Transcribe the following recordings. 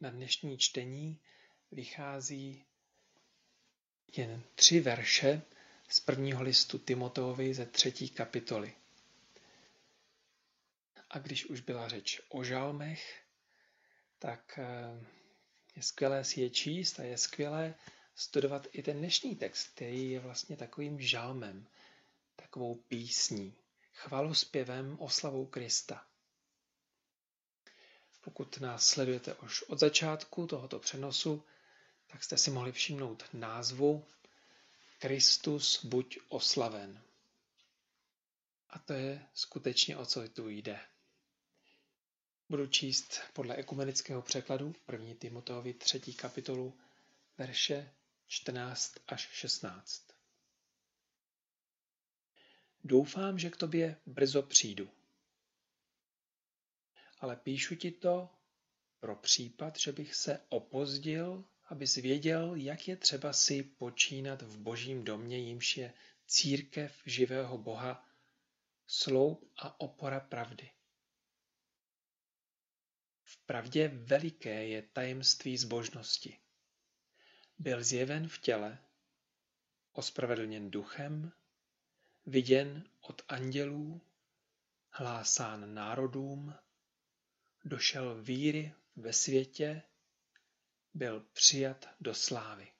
na dnešní čtení vychází jen tři verše z prvního listu Timoteovi ze třetí kapitoly. A když už byla řeč o žalmech, tak eh, je skvělé si je číst a je skvělé studovat i ten dnešní text, který je vlastně takovým žalmem, takovou písní, chvalospěvem oslavou Krista. Pokud nás sledujete už od začátku tohoto přenosu, tak jste si mohli všimnout názvu Kristus buď oslaven. A to je skutečně o co tu jde. Budu číst podle ekumenického překladu 1. Timoteovi 3. kapitolu verše 14 až 16. Doufám, že k tobě brzo přijdu. Ale píšu ti to pro případ, že bych se opozdil, abys věděl, jak je třeba si počínat v božím domě, jímž je církev živého Boha, sloup a opora pravdy. V pravdě veliké je tajemství zbožnosti. Byl zjeven v těle, ospravedlněn duchem, viděn od andělů, hlásán národům, došel víry ve světě, byl přijat do slávy.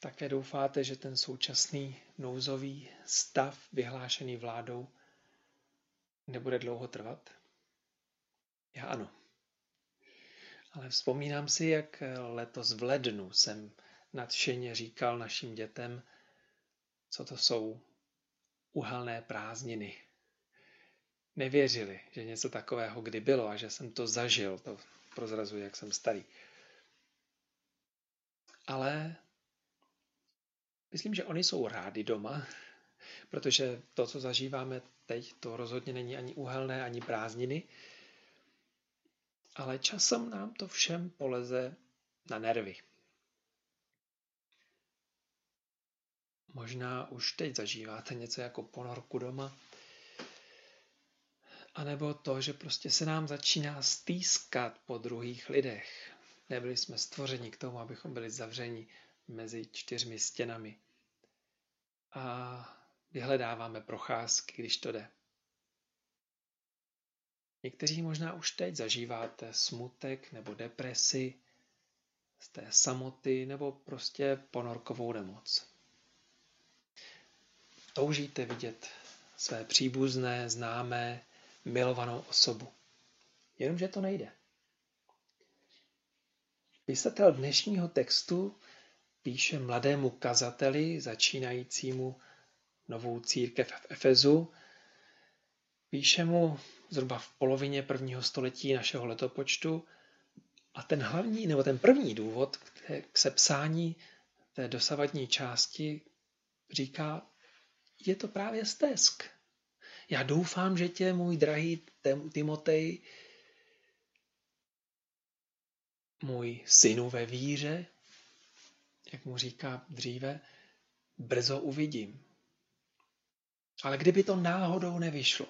Také doufáte, že ten současný nouzový stav vyhlášený vládou nebude dlouho trvat? Já ano. Ale vzpomínám si, jak letos v lednu jsem nadšeně říkal našim dětem, co to jsou uhelné prázdniny. Nevěřili, že něco takového kdy bylo a že jsem to zažil, to prozrazuji, jak jsem starý. Ale myslím, že oni jsou rádi doma, protože to, co zažíváme teď, to rozhodně není ani uhelné, ani prázdniny, ale časem nám to všem poleze na nervy. Možná už teď zažíváte něco jako ponorku doma, anebo to, že prostě se nám začíná stýskat po druhých lidech. Nebyli jsme stvořeni k tomu, abychom byli zavřeni mezi čtyřmi stěnami. A vyhledáváme procházky, když to jde. Někteří možná už teď zažíváte smutek nebo depresi, z té samoty nebo prostě ponorkovou nemoc toužíte vidět své příbuzné, známé, milovanou osobu. Jenomže to nejde. Písatel dnešního textu píše mladému kazateli, začínajícímu novou církev v Efezu, píše mu zhruba v polovině prvního století našeho letopočtu a ten hlavní, nebo ten první důvod k sepsání té dosavadní části říká, je to právě stesk. Já doufám, že tě, můj drahý Timotej, můj synu ve víře, jak mu říká dříve, brzo uvidím. Ale kdyby to náhodou nevyšlo,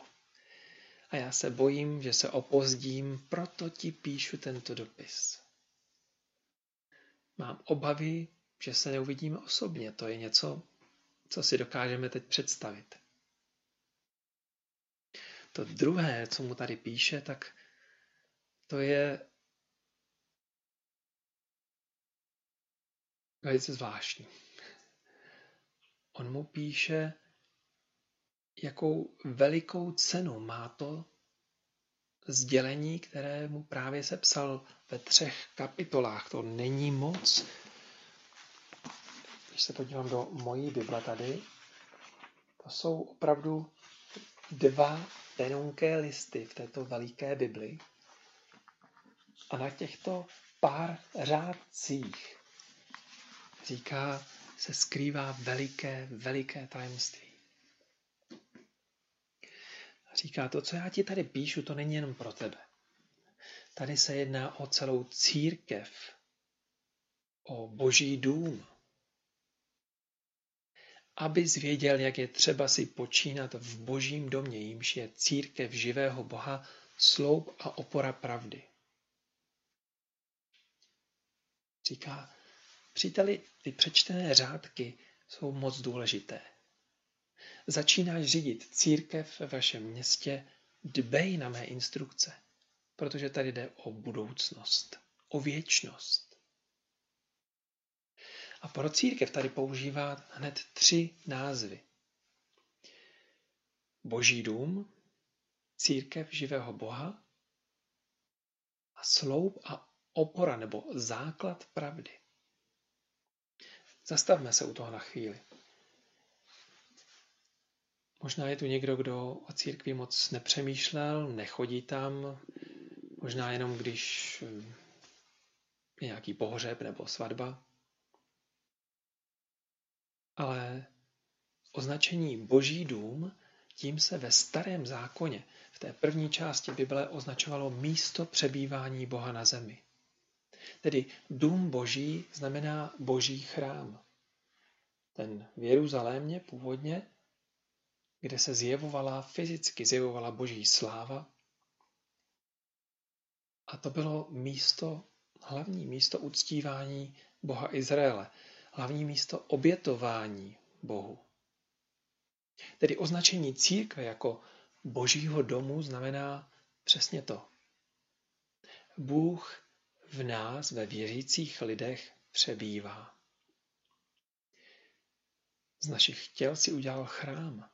a já se bojím, že se opozdím, proto ti píšu tento dopis. Mám obavy, že se neuvidíme osobně. To je něco, co si dokážeme teď představit. To druhé, co mu tady píše, tak to je velice zvláštní. On mu píše, jakou velikou cenu má to sdělení, které mu právě sepsal ve třech kapitolách. To není moc, když se podívám do mojí Bible tady, to jsou opravdu dva tenonké listy v této veliké Bibli. A na těchto pár řádcích říká, se skrývá veliké, veliké tajemství. Říká, to, co já ti tady píšu, to není jenom pro tebe. Tady se jedná o celou církev, o boží dům, aby zvěděl, jak je třeba si počínat v božím domě, jímž je církev živého Boha, sloup a opora pravdy. Říká, příteli, ty přečtené řádky jsou moc důležité. Začínáš řídit církev ve vašem městě, dbej na mé instrukce, protože tady jde o budoucnost, o věčnost. A pro církev tady používá hned tři názvy. Boží dům, církev živého Boha a sloup a opora nebo základ pravdy. Zastavme se u toho na chvíli. Možná je tu někdo, kdo o církvi moc nepřemýšlel, nechodí tam, možná jenom když eh, je nějaký pohřeb nebo svatba. Ale označení Boží dům, tím se ve starém zákoně, v té první části Bible označovalo místo přebývání Boha na zemi. Tedy dům Boží znamená Boží chrám. Ten v Jeruzalémě původně, kde se zjevovala fyzicky, zjevovala Boží sláva. A to bylo místo, hlavní místo uctívání Boha Izraele, hlavní místo obětování Bohu. Tedy označení církve jako božího domu znamená přesně to. Bůh v nás, ve věřících lidech, přebývá. Z našich těl si udělal chrám.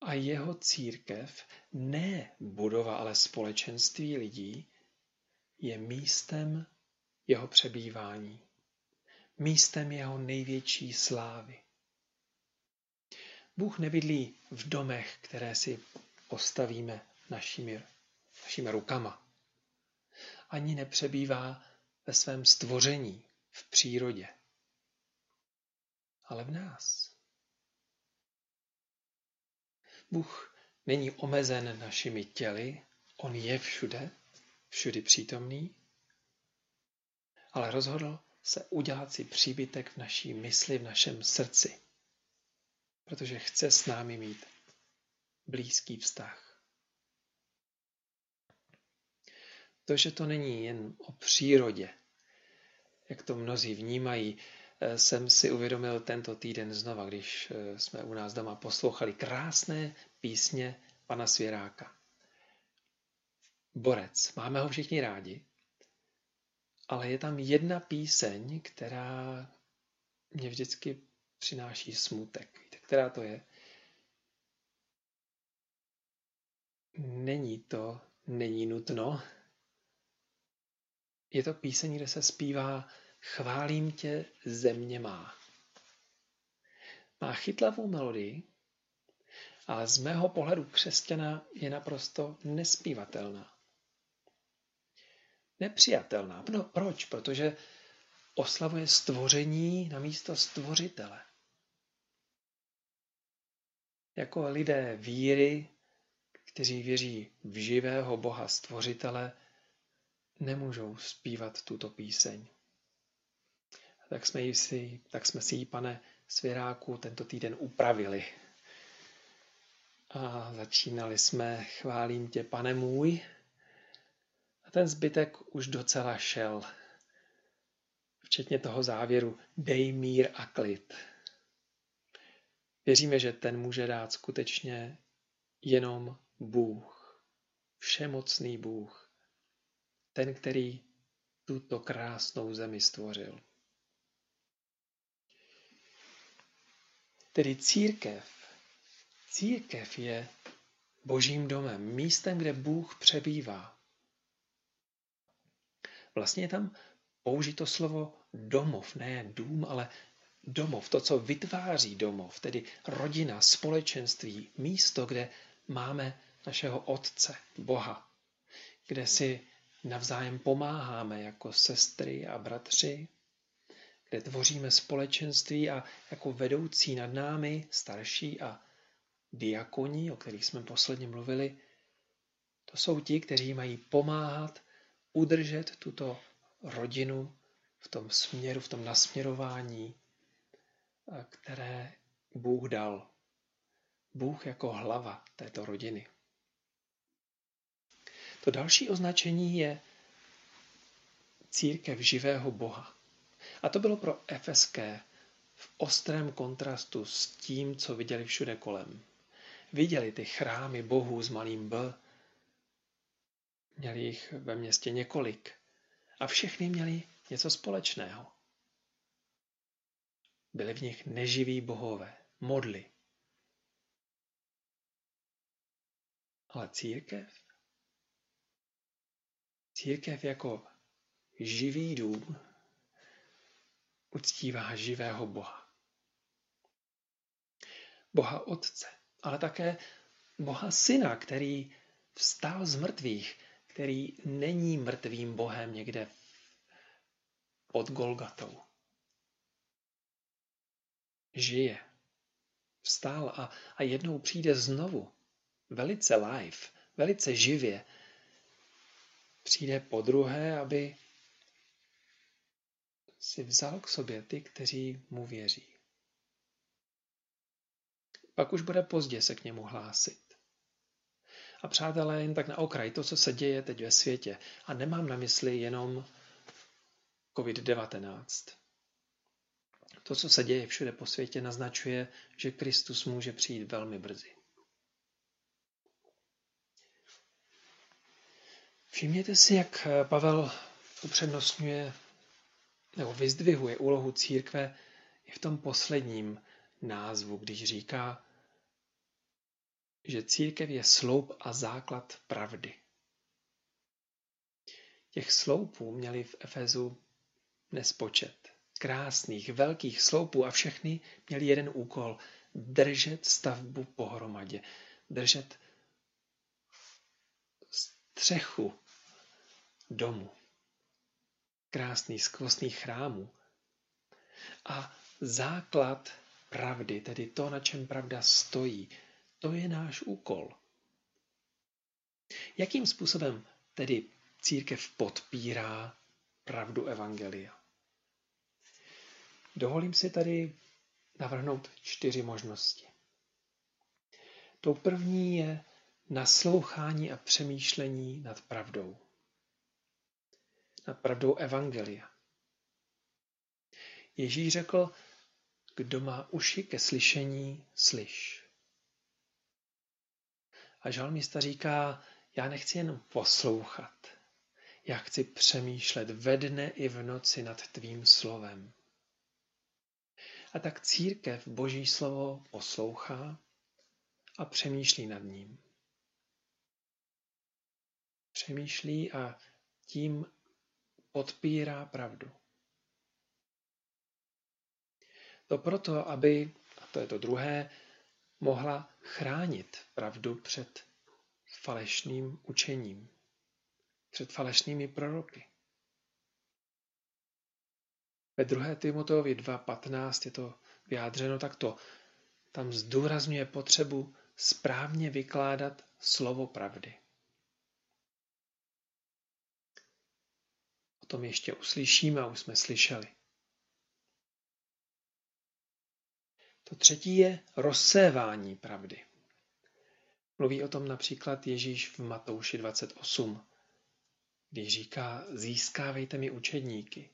A jeho církev, ne budova, ale společenství lidí, je místem jeho přebývání místem jeho největší slávy. Bůh nebydlí v domech, které si postavíme našimi, našimi rukama. Ani nepřebývá ve svém stvoření, v přírodě, ale v nás. Bůh není omezen našimi těly, on je všude, všudy přítomný, ale rozhodl se udělat si příbytek v naší mysli, v našem srdci. Protože chce s námi mít blízký vztah. To, že to není jen o přírodě, jak to mnozí vnímají, eh, jsem si uvědomil tento týden znova, když eh, jsme u nás doma poslouchali krásné písně pana Svěráka. Borec. Máme ho všichni rádi, ale je tam jedna píseň, která mě vždycky přináší smutek. Víte, která to je? Není to, není nutno. Je to píseň, kde se zpívá Chválím tě, země má. Má chytlavou melodii, ale z mého pohledu křesťana je naprosto nespívatelná nepřijatelná. No, proč? Protože oslavuje stvoření na místo stvořitele. Jako lidé víry, kteří věří v živého Boha stvořitele, nemůžou zpívat tuto píseň. Tak jsme, si, tak jsme si ji, pane Svěráku, tento týden upravili. A začínali jsme Chválím tě, pane můj, ten zbytek už docela šel. Včetně toho závěru dej mír a klid. Věříme, že ten může dát skutečně jenom Bůh, všemocný Bůh, ten, který tuto krásnou zemi stvořil. Tedy církev. Církev je božím domem, místem, kde Bůh přebývá. Vlastně je tam použito slovo domov, ne dům, ale domov, to, co vytváří domov, tedy rodina, společenství, místo, kde máme našeho Otce, Boha, kde si navzájem pomáháme jako sestry a bratři, kde tvoříme společenství a jako vedoucí nad námi, starší a diakoni, o kterých jsme posledně mluvili, to jsou ti, kteří mají pomáhat udržet tuto rodinu v tom směru, v tom nasměrování které Bůh dal. Bůh jako hlava této rodiny. To další označení je církev živého Boha. A to bylo pro efeské v ostrém kontrastu s tím, co viděli všude kolem. Viděli ty chrámy bohů s malým B, měli jich ve městě několik a všechny měli něco společného. Byli v nich neživí bohové, modly. Ale církev? Církev jako živý dům uctívá živého Boha. Boha Otce, ale také Boha Syna, který vstal z mrtvých, který není mrtvým Bohem někde pod Golgatou. Žije, vstal a, a jednou přijde znovu, velice live, velice živě. Přijde po druhé, aby si vzal k sobě ty, kteří mu věří. Pak už bude pozdě se k němu hlásit. A přátelé, jen tak na okraj, to, co se děje teď ve světě, a nemám na mysli jenom COVID-19. To, co se děje všude po světě, naznačuje, že Kristus může přijít velmi brzy. Všimněte si, jak Pavel upřednostňuje nebo vyzdvihuje úlohu církve i v tom posledním názvu, když říká, že církev je sloup a základ pravdy. Těch sloupů měli v Efezu nespočet. Krásných, velkých sloupů a všechny měli jeden úkol. Držet stavbu pohromadě. Držet střechu domu krásných skvostných chrámů. A základ pravdy, tedy to, na čem pravda stojí, to je náš úkol. Jakým způsobem tedy církev podpírá pravdu Evangelia? Dovolím si tady navrhnout čtyři možnosti. Tou první je naslouchání a přemýšlení nad pravdou nad pravdou Evangelia. Ježíš řekl, kdo má uši ke slyšení, slyš. A žalmista říká, já nechci jen poslouchat, já chci přemýšlet ve dne i v noci nad tvým slovem. A tak církev Boží slovo poslouchá a přemýšlí nad ním. Přemýšlí a tím odpírá pravdu. To proto, aby, a to je to druhé, mohla chránit pravdu před falešným učením, před falešnými proroky. Ve 2. Timoteovi 2.15 je to vyjádřeno takto. Tam zdůrazňuje potřebu správně vykládat slovo pravdy. tom ještě uslyšíme a už jsme slyšeli. To třetí je rozsévání pravdy. Mluví o tom například Ježíš v Matouši 28, když říká, získávejte mi učedníky,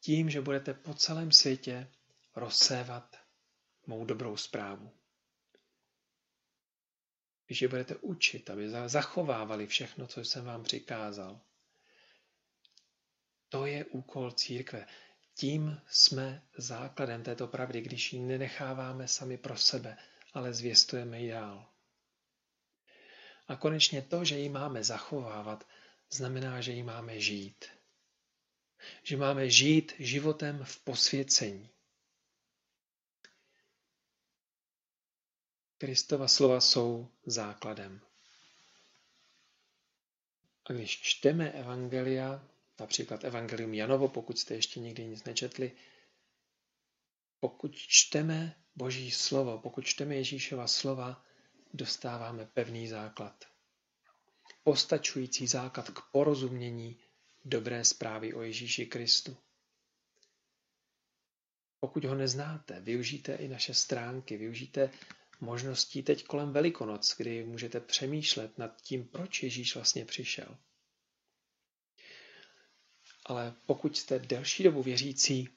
tím, že budete po celém světě rozsévat mou dobrou zprávu. Když je budete učit, aby zachovávali všechno, co jsem vám přikázal, to je úkol církve. Tím jsme základem této pravdy, když ji nenecháváme sami pro sebe, ale zvěstujeme ji dál. A konečně to, že ji máme zachovávat, znamená, že ji máme žít. Že máme žít životem v posvěcení. Kristova slova jsou základem. A když čteme Evangelia, například Evangelium Janovo, pokud jste ještě nikdy nic nečetli. Pokud čteme Boží slovo, pokud čteme Ježíšova slova, dostáváme pevný základ. Postačující základ k porozumění dobré zprávy o Ježíši Kristu. Pokud ho neznáte, využijte i naše stránky, využijte možností teď kolem Velikonoc, kdy můžete přemýšlet nad tím, proč Ježíš vlastně přišel. Ale pokud jste delší dobu věřící,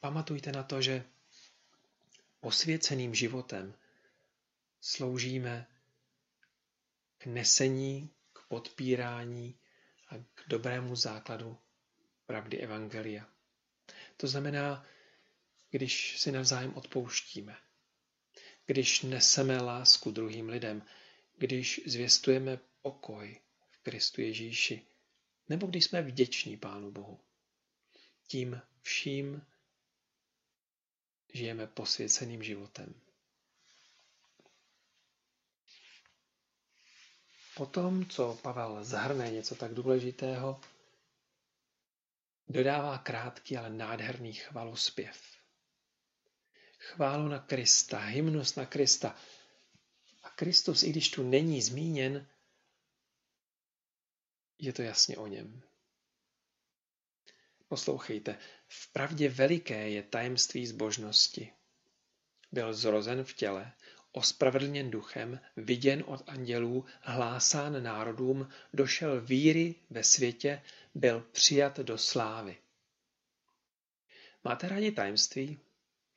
pamatujte na to, že posvěceným životem sloužíme k nesení, k podpírání a k dobrému základu pravdy Evangelia. To znamená, když si navzájem odpouštíme, když neseme lásku druhým lidem, když zvěstujeme pokoj v Kristu Ježíši, nebo když jsme vděční Pánu Bohu. Tím vším žijeme posvěceným životem. Potom, co Pavel zahrne něco tak důležitého, dodává krátký, ale nádherný chvalospěv. Chválu na Krista, hymnus na Krista. A Kristus, i když tu není zmíněn, je to jasně o něm. Poslouchejte, v pravdě veliké je tajemství zbožnosti. Byl zrozen v těle, ospravedlněn duchem, viděn od andělů, hlásán národům, došel víry ve světě, byl přijat do slávy. Máte rádi tajemství?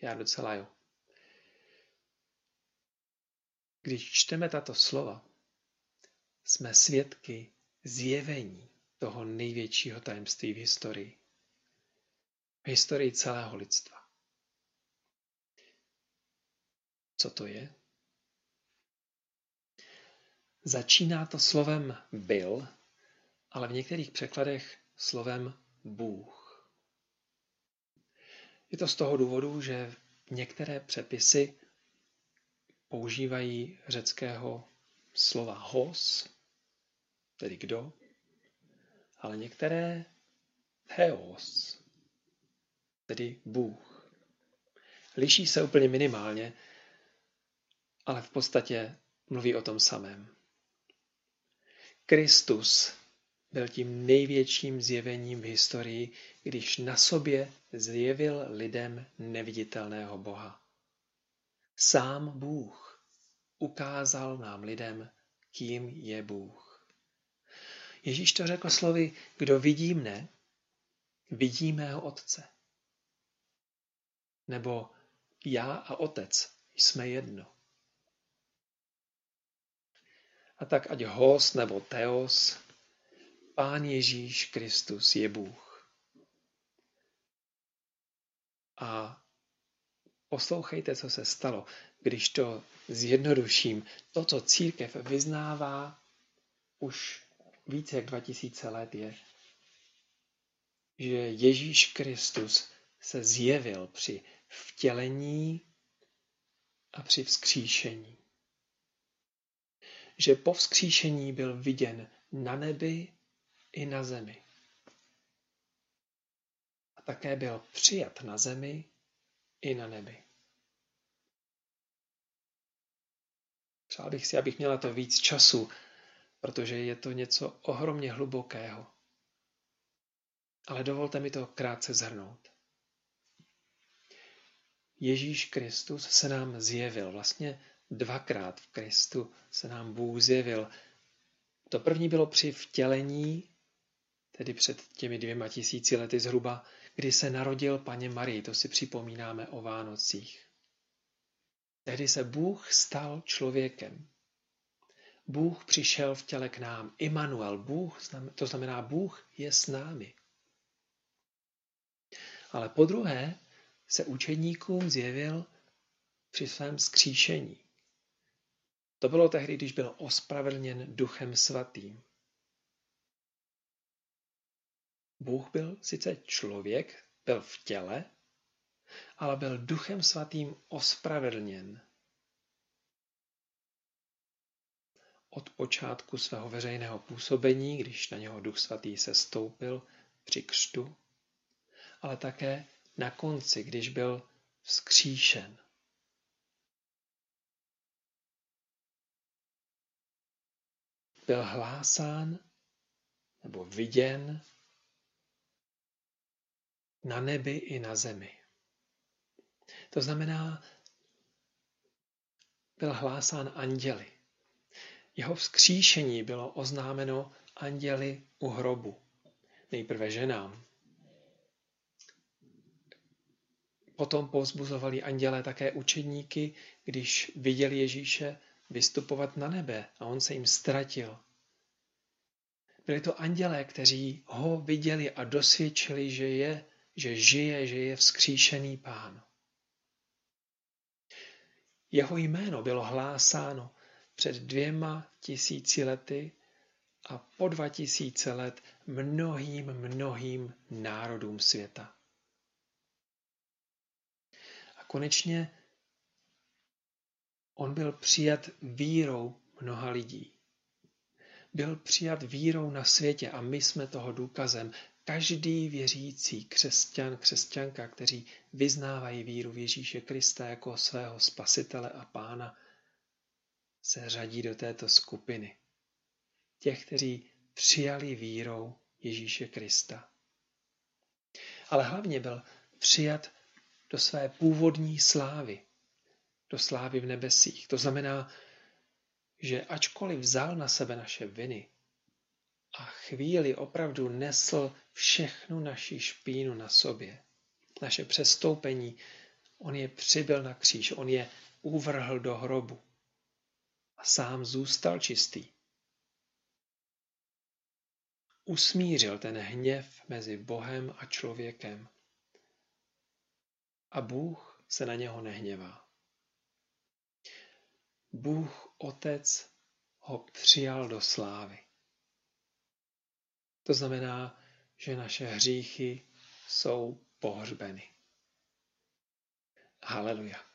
Já docela jo. Když čteme tato slova, jsme svědky zjevení toho největšího tajemství v historii. V historii celého lidstva. Co to je? Začíná to slovem byl, ale v některých překladech slovem Bůh. Je to z toho důvodu, že některé přepisy používají řeckého slova hos, tedy kdo, ale některé theos, tedy Bůh. Liší se úplně minimálně, ale v podstatě mluví o tom samém. Kristus byl tím největším zjevením v historii, když na sobě zjevil lidem neviditelného Boha. Sám Bůh ukázal nám lidem, kým je Bůh. Ježíš to řekl slovy, kdo vidí mne, vidí mého Otce. Nebo já a Otec jsme jedno. A tak ať hos nebo teos, Pán Ježíš Kristus je Bůh. A poslouchejte, co se stalo, když to zjednoduším. To, co církev vyznává už více jak 2000 let, je, že Ježíš Kristus se zjevil při vtělení a při vzkříšení že po vzkříšení byl viděn na nebi i na zemi. A také byl přijat na zemi i na nebi. Přál bych si, abych měla to víc času, protože je to něco ohromně hlubokého. Ale dovolte mi to krátce zhrnout. Ježíš Kristus se nám zjevil vlastně Dvakrát v Kristu se nám Bůh zjevil. To první bylo při vtělení, tedy před těmi dvěma tisíci lety zhruba, kdy se narodil paně Marii, to si připomínáme o Vánocích. Tehdy se Bůh stal člověkem. Bůh přišel v těle k nám. Immanuel, Bůh, to znamená Bůh je s námi. Ale po druhé se učedníkům zjevil při svém skříšení. To bylo tehdy, když byl ospravedlněn duchem svatým. Bůh byl sice člověk, byl v těle, ale byl duchem svatým ospravedlněn. Od počátku svého veřejného působení, když na něho duch svatý se stoupil při křtu, ale také na konci, když byl vzkříšen. byl hlásán nebo viděn na nebi i na zemi. To znamená, byl hlásán anděli. Jeho vzkříšení bylo oznámeno anděli u hrobu. Nejprve ženám. Potom povzbuzovali anděle také učedníky, když viděli Ježíše vystupovat na nebe a on se jim ztratil. Byli to andělé, kteří ho viděli a dosvědčili, že je, že žije, že je vzkříšený pán. Jeho jméno bylo hlásáno před dvěma tisíci lety a po dva tisíce let mnohým, mnohým národům světa. A konečně on byl přijat vírou mnoha lidí. Byl přijat vírou na světě a my jsme toho důkazem. Každý věřící křesťan, křesťanka, kteří vyznávají víru v Ježíše Krista jako svého spasitele a pána, se řadí do této skupiny. Těch, kteří přijali vírou Ježíše Krista. Ale hlavně byl přijat do své původní slávy, do slávy v nebesích. To znamená, že ačkoliv vzal na sebe naše viny a chvíli opravdu nesl všechnu naši špínu na sobě, naše přestoupení, on je přibyl na kříž, on je uvrhl do hrobu sám zůstal čistý. Usmířil ten hněv mezi Bohem a člověkem. A Bůh se na něho nehněvá. Bůh Otec ho přijal do slávy. To znamená, že naše hříchy jsou pohřbeny. Haleluja.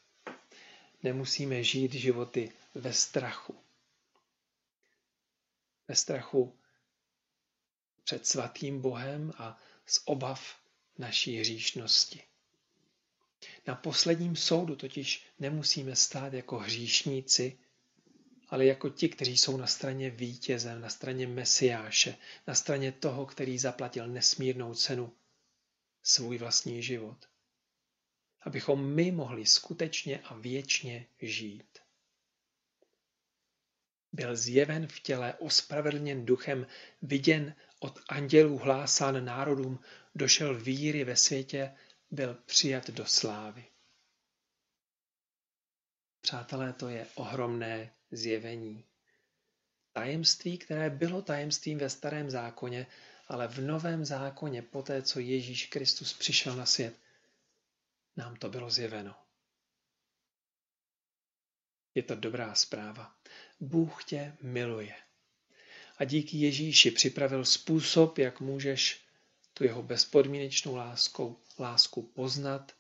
Nemusíme žít životy ve strachu. Ve strachu před svatým Bohem a z obav naší hříšnosti. Na posledním soudu totiž nemusíme stát jako hříšníci, ale jako ti, kteří jsou na straně vítěze, na straně Mesiáše, na straně toho, který zaplatil nesmírnou cenu svůj vlastní život. Abychom my mohli skutečně a věčně žít. Byl zjeven v těle, ospravedlněn duchem, viděn od andělů hlásán národům, došel víry ve světě, byl přijat do slávy. Přátelé, to je ohromné zjevení. Tajemství, které bylo tajemstvím ve starém zákoně, ale v novém zákoně, poté co Ježíš Kristus přišel na svět, nám to bylo zjeveno. Je to dobrá zpráva. Bůh tě miluje. A díky Ježíši připravil způsob, jak můžeš tu jeho bezpodmínečnou láskou, lásku poznat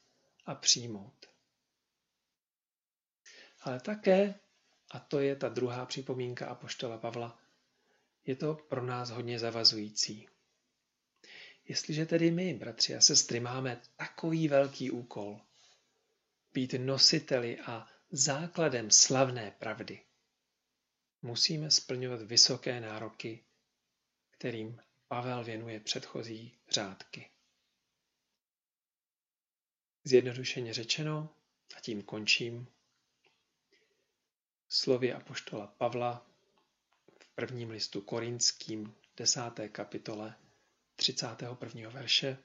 a přijmout. Ale také, a to je ta druhá připomínka Apoštola Pavla, je to pro nás hodně zavazující. Jestliže tedy my, bratři a sestry, máme takový velký úkol, být nositeli a základem slavné pravdy, musíme splňovat vysoké nároky, kterým Pavel věnuje předchozí řádky. Zjednodušeně řečeno, a tím končím, slovy apoštola Pavla v prvním listu korinským, desáté kapitole, 31. verše.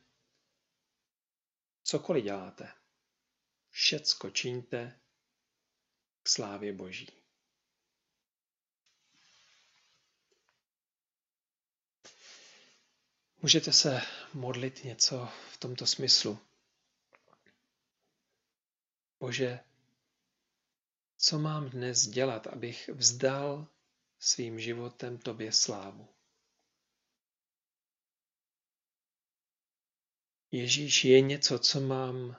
Cokoliv děláte, všecko čiňte k slávě Boží. Můžete se modlit něco v tomto smyslu. Bože, co mám dnes dělat, abych vzdal svým životem Tobě slávu? Ježíš je něco, co mám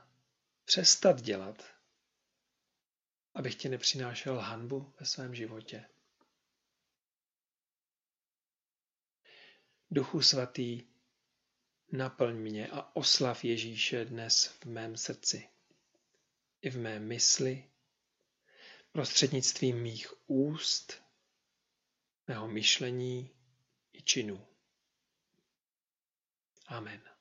přestat dělat, abych ti nepřinášel hanbu ve svém životě. Duchu svatý, Naplň mě a oslav Ježíše dnes v mém srdci, i v mé mysli, prostřednictvím mých úst, mého myšlení i činů. Amen.